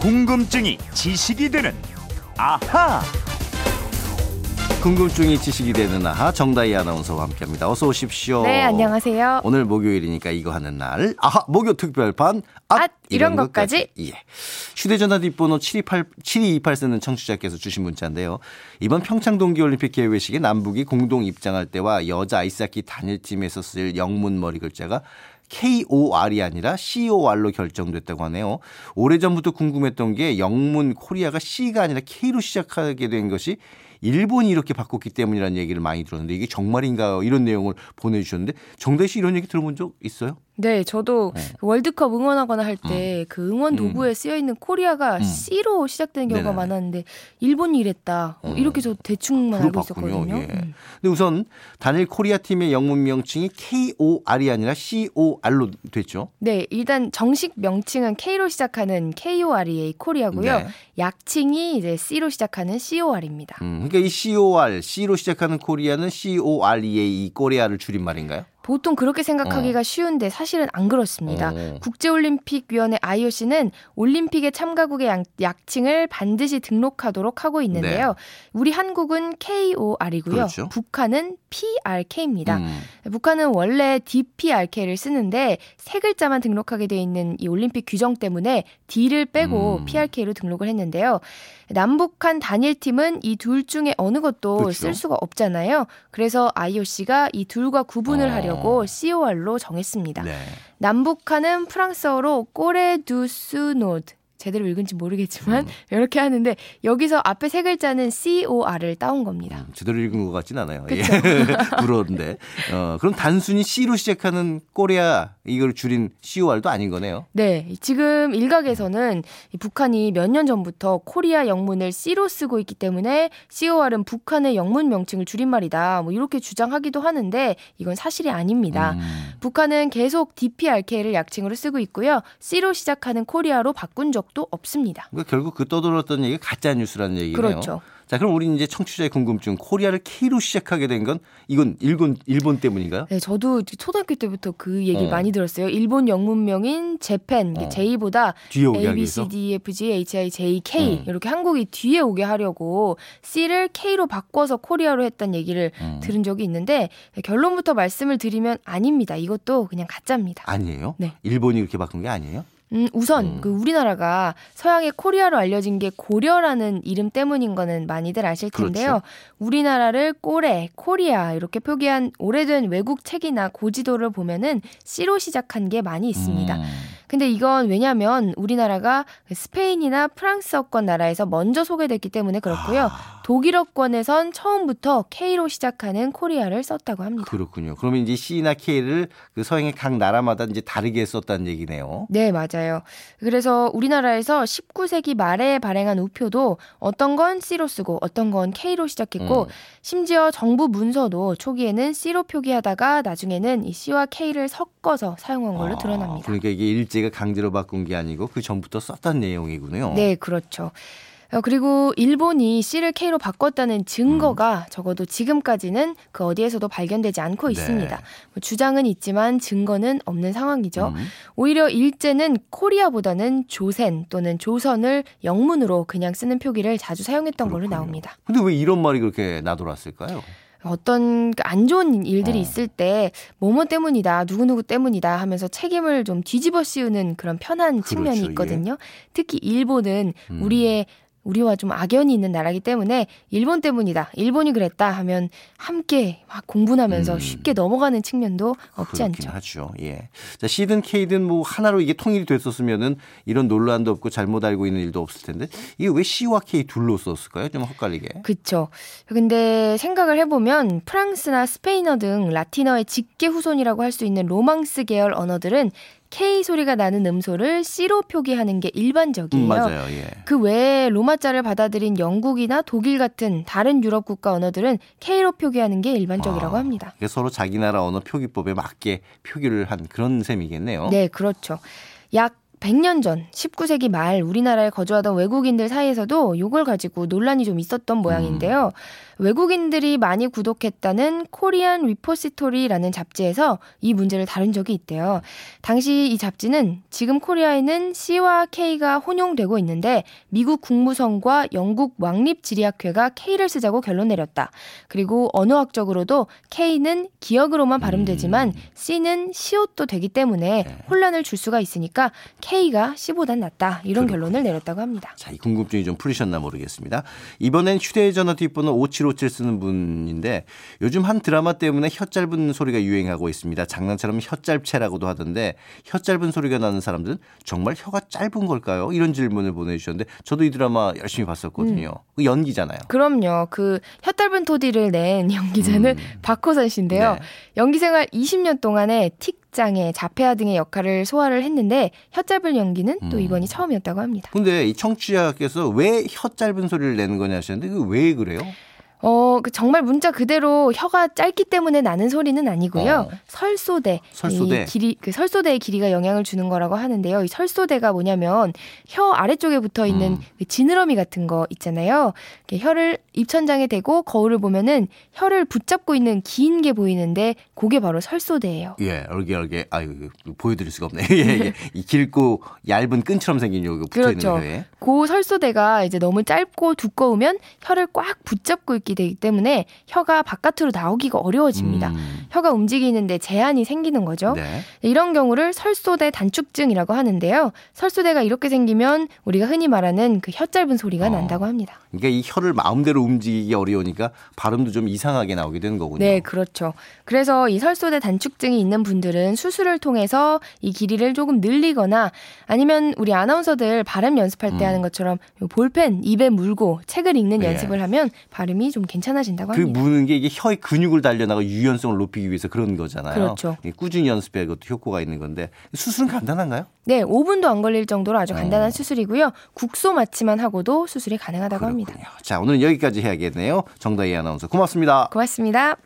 궁금증이 지식이 되는 아하. 궁금증이 지식이 되는 아하 정다희 아나운서와 함께합니다. 어서 오십시오. 네, 안녕하세요. 오늘 목요일이니까 이거 하는 날 아하 목요 특별판 앗, 앗, 이런 것까지. 예. 휴대전화 뒷번호 728, 7228 쓰는 청취자께서 주신 문자인데요. 이번 평창 동계올림픽 개회식에 남북이 공동 입장할 때와 여자 아이스하키 단일팀에서 쓸 영문 머리 글자가 KOR이 아니라 COR로 결정됐다고 하네요. 오래전부터 궁금했던 게 영문 코리아가 C가 아니라 K로 시작하게 된 것이 일본이 이렇게 바꿨기 때문이라는 얘기를 많이 들었는데 이게 정말인가 이런 내용을 보내주셨는데 정대 씨 이런 얘기 들어본 적 있어요? 네, 저도 네. 월드컵 응원하거나 할 때그 응원 도구에 쓰여 있는 코리아가 음. C로 시작되는 경우가 네네네. 많았는데 일본이 이랬다. 어, 어. 이렇게 저 대충만 알고 그걸 있었거든요. 봤군요. 예. 음. 근데 우선 단일 코리아 팀의 영문 명칭이 KOR이 아니라 COR로 됐죠. 네, 일단 정식 명칭은 K로 시작하는 KOREA 코리아고요. 네. 약칭이 이제 C로 시작하는 COR입니다. 음, 그러니까 이 COR, C로 시작하는 코리아는 COREA 이 코리아를 줄인 말인가요? 보통 그렇게 생각하기가 쉬운데 사실은 안 그렇습니다. 어. 국제올림픽위원회 IOC는 올림픽의 참가국의 양- 약칭을 반드시 등록하도록 하고 있는데요. 우리 한국은 KOR이고요. 네. 그렇죠. 북한은 PRK입니다. 음. 북한은 원래 DPRK를 쓰는데 세 글자만 등록하게 돼 있는 이 올림픽 규정 때문에 D를 빼고 음. PRK로 등록을 했는데요. 남북한 단일팀은 이 둘 중에 어느 것도 그렇죠. 쓸 수가 없잖아요. 그래서 IOC가 이 둘과 구분을 어. 하려고 COR로 정했습니다. 네. 남북한은 프랑스어로 Corée du Sud Nord 제대로 읽은지 모르겠지만 음. 이렇게 하는데 여기서 앞에 세 글자는 COR을 따온 겁니다. 음, 제대로 읽은 것 같진 않아요. 예. 부러운데. 어, 그럼 단순히 C로 시작하는 코리아 이걸 줄인 COR도 아닌 거네요. 네, 지금 일각에서는 이 북한이 몇 년 전부터 코리아 영문을 C로 쓰고 있기 때문에 COR은 북한의 영문 명칭을 줄임말이다. 뭐 이렇게 주장하기도 하는데 이건 사실이 아닙니다. 음. 북한은 계속 DPRK를 약칭으로 쓰고 있고요. C로 시작하는 코리아로 바꾼 적도 없습니다. 그러니까 결국 그 떠돌았던 얘기가 가짜 뉴스라는 얘기네요. 그렇죠. 자, 그럼 우리 이제 청취자의 궁금증 코리아를 K로 시작하게 된 건 이건 일본 일본 때문인가요? 네, 저도 초등학교 때부터 그 얘기를 어. 많이 들었어요. 일본 영문명인 Japan, 어. J보다 A, B. C, D, F, G, H, I, J, K 음. 이렇게 한국이 뒤에 오게 하려고 C를 K로 바꿔서 코리아로 했다는 얘기를 음. 들은 적이 있는데 결론부터 말씀을 드리면 아닙니다. 이것도 그냥 가짜입니다. 아니에요? 네. 일본이 그렇게 바꾼 게 아니에요? 음, 우선 음. 그 우리나라가 서양의 코리아로 알려진 게 고려라는 이름 때문인 거는 많이들 아실 텐데요. 그렇죠. 우리나라를 Corée, 코리아 이렇게 표기한 오래된 외국 책이나 고지도를 보면은 C로 시작한 게 많이 있습니다. 음. 근데 이건 왜냐면 우리나라가 스페인이나 프랑스어권 나라에서 먼저 소개됐기 때문에 그렇고요. 아. 독일어권에선 처음부터 K로 시작하는 코리아를 썼다고 합니다. 그렇군요. 그러면 이제 C나 K를 그 서양의 각 나라마다 이제 다르게 썼다는 얘기네요. 네, 맞아요. 그래서 우리나라에서 19세기 말에 발행한 우표도 어떤 건 C로 쓰고 어떤 건 K로 시작했고 음. 심지어 정부 문서도 초기에는 C로 표기하다가 나중에는 이 C와 K를 섞어서 사용한 걸로 아, 드러납니다. 그러니까 이게 일제가 강제로 바꾼 게 아니고 그 전부터 썼던 내용이군요. 네, 그렇죠. 어, 그리고 일본이 C를 K로 바꿨다는 증거가 적어도 지금까지는 그 어디에서도 발견되지 않고 네. 있습니다. 뭐 주장은 있지만 증거는 없는 상황이죠. 음. 오히려 일제는 코리아보다는 조센 또는 조선을 영문으로 그냥 쓰는 표기를 자주 사용했던 걸로 그렇군요. 나옵니다. 근데 왜 이런 말이 그렇게 나돌았을까요? 어떤 그안 좋은 일들이 어. 있을 때 뭐뭐 때문이다 누구누구 때문이다 하면서 책임을 좀 뒤집어 씌우는 그런 편한 측면이 그렇죠, 예. 있거든요. 특히 일본은 음. 우리의 우리와 좀 악연이 있는 나라기 때문에 일본 때문이다. 일본이 그랬다 하면 함께 막 공분하면서 음. 쉽게 넘어가는 측면도 없지 않죠. 하죠. 예. 자, C든 K든 뭐 하나로 이게 통일이 됐었으면은 이런 논란도 없고 잘못 알고 있는 일도 없을 텐데 이게 왜 C와 K 둘로 썼을까요? 좀 헛갈리게. 그쵸. 근데 생각을 해보면 프랑스나 스페인어 등 라틴어의 직계 후손이라고 할 수 있는 로망스 계열 언어들은 K 소리가 나는 음소를 C로 표기하는 게 일반적이에요. 음, 맞아요. 예. 그 외에 로마자를 받아들인 영국이나 독일 같은 다른 유럽 국가 언어들은 K로 표기하는 게 일반적이라고 아, 합니다. 이게 서로 자기 나라 언어 표기법에 맞게 표기를 한 그런 셈이겠네요. 네, 그렇죠. 약 100년 전 19세기 말 우리나라에 거주하던 외국인들 사이에서도 이걸 가지고 논란이 좀 있었던 모양인데요. 외국인들이 많이 구독했다는 코리안 리포시토리라는 잡지에서 이 문제를 다룬 적이 있대요. 당시 이 잡지는 지금 코리아에는 C와 K가 혼용되고 있는데 미국 국무성과 영국 왕립지리학회가 K를 쓰자고 결론 내렸다. 그리고 언어학적으로도 K는 기억으로만 발음되지만 C는 시옷도 되기 때문에 네. 혼란을 줄 수가 있으니까 K가 C보단 낫다. 이런 결론을 내렸다고 합니다. 자, 이 궁금증이 좀 풀리셨나 모르겠습니다. 이번엔 휴대전화 뒷번호 5757 쓰는 분인데 요즘 한 드라마 때문에 혀 짧은 소리가 유행하고 있습니다. 장난처럼 혀 짧채라고도 하던데 혀 짧은 소리가 나는 사람들은 정말 혀가 짧은 걸까요? 이런 질문을 보내주셨는데 저도 이 드라마 열심히 봤었거든요. 그 연기잖아요. 그럼요. 그 혀 짧은 토디를 낸 연기자는 박호선 씨인데요. 네. 연기 생활 20년 동안에 틱 장애, 자폐아 등의 역할을 소화를 했는데 혀 짧은 연기는 또 이번이 처음이었다고 합니다. 근데 이 청취자께서 왜 혀 짧은 소리를 내는 거냐 하셨는데 그 왜 그래요? 어, 그 정말 문자 그대로 혀가 짧기 때문에 나는 소리는 아니고요. 어. 설소대, 설소대. 이 길이 그 설소대의 길이가 영향을 주는 거라고 하는데요. 이 설소대가 뭐냐면 혀 아래쪽에 붙어 있는 음. 그 지느러미 같은 거 있잖아요. 혀를 입천장에 대고 거울을 보면은 혀를 붙잡고 있는 긴 게 보이는데 그게 바로 설소대예요. 예, 얼게 얼게 아유 보여드릴 수가 없네. 예, 예. 이 길고 얇은 끈처럼 생긴 요거 붙어 있는 그렇죠. 그 설소대가 이제 너무 짧고 두꺼우면 혀를 꽉 붙잡고 있게 되기 때문에 혀가 바깥으로 나오기가 어려워집니다. 음. 혀가 움직이는데 제한이 생기는 거죠. 네. 이런 경우를 설소대 단축증이라고 하는데요. 설소대가 이렇게 생기면 우리가 흔히 말하는 그 혀 짧은 소리가 어. 난다고 합니다. 그러니까 이 혀를 마음대로 움직이기 어려우니까 발음도 좀 이상하게 나오게 되는 거군요. 네, 그렇죠. 그래서 이 설소대 단축증이 있는 분들은 수술을 통해서 이 길이를 조금 늘리거나 아니면 우리 아나운서들 발음 연습할 때 음. 하는 것처럼 요 볼펜 입에 물고 책을 읽는 예. 연습을 하면 발음이 좀 괜찮아진다고 그 합니다. 무는 게 이게 혀의 근육을 단련하고 유연성을 높이기 위해서 그런 거잖아요. 그렇죠. 이 꾸준히 연습해 그것도 효과가 있는 건데 수술은 간단한가요? 네, 5분도 안 걸릴 정도로 아주 어. 간단한 수술이고요. 국소 마취만 하고도 수술이 가능하다고 합니다. 그렇군요. 자 오늘은 여기까지 해야겠네요. 정다희 아나운서 고맙습니다. 고맙습니다.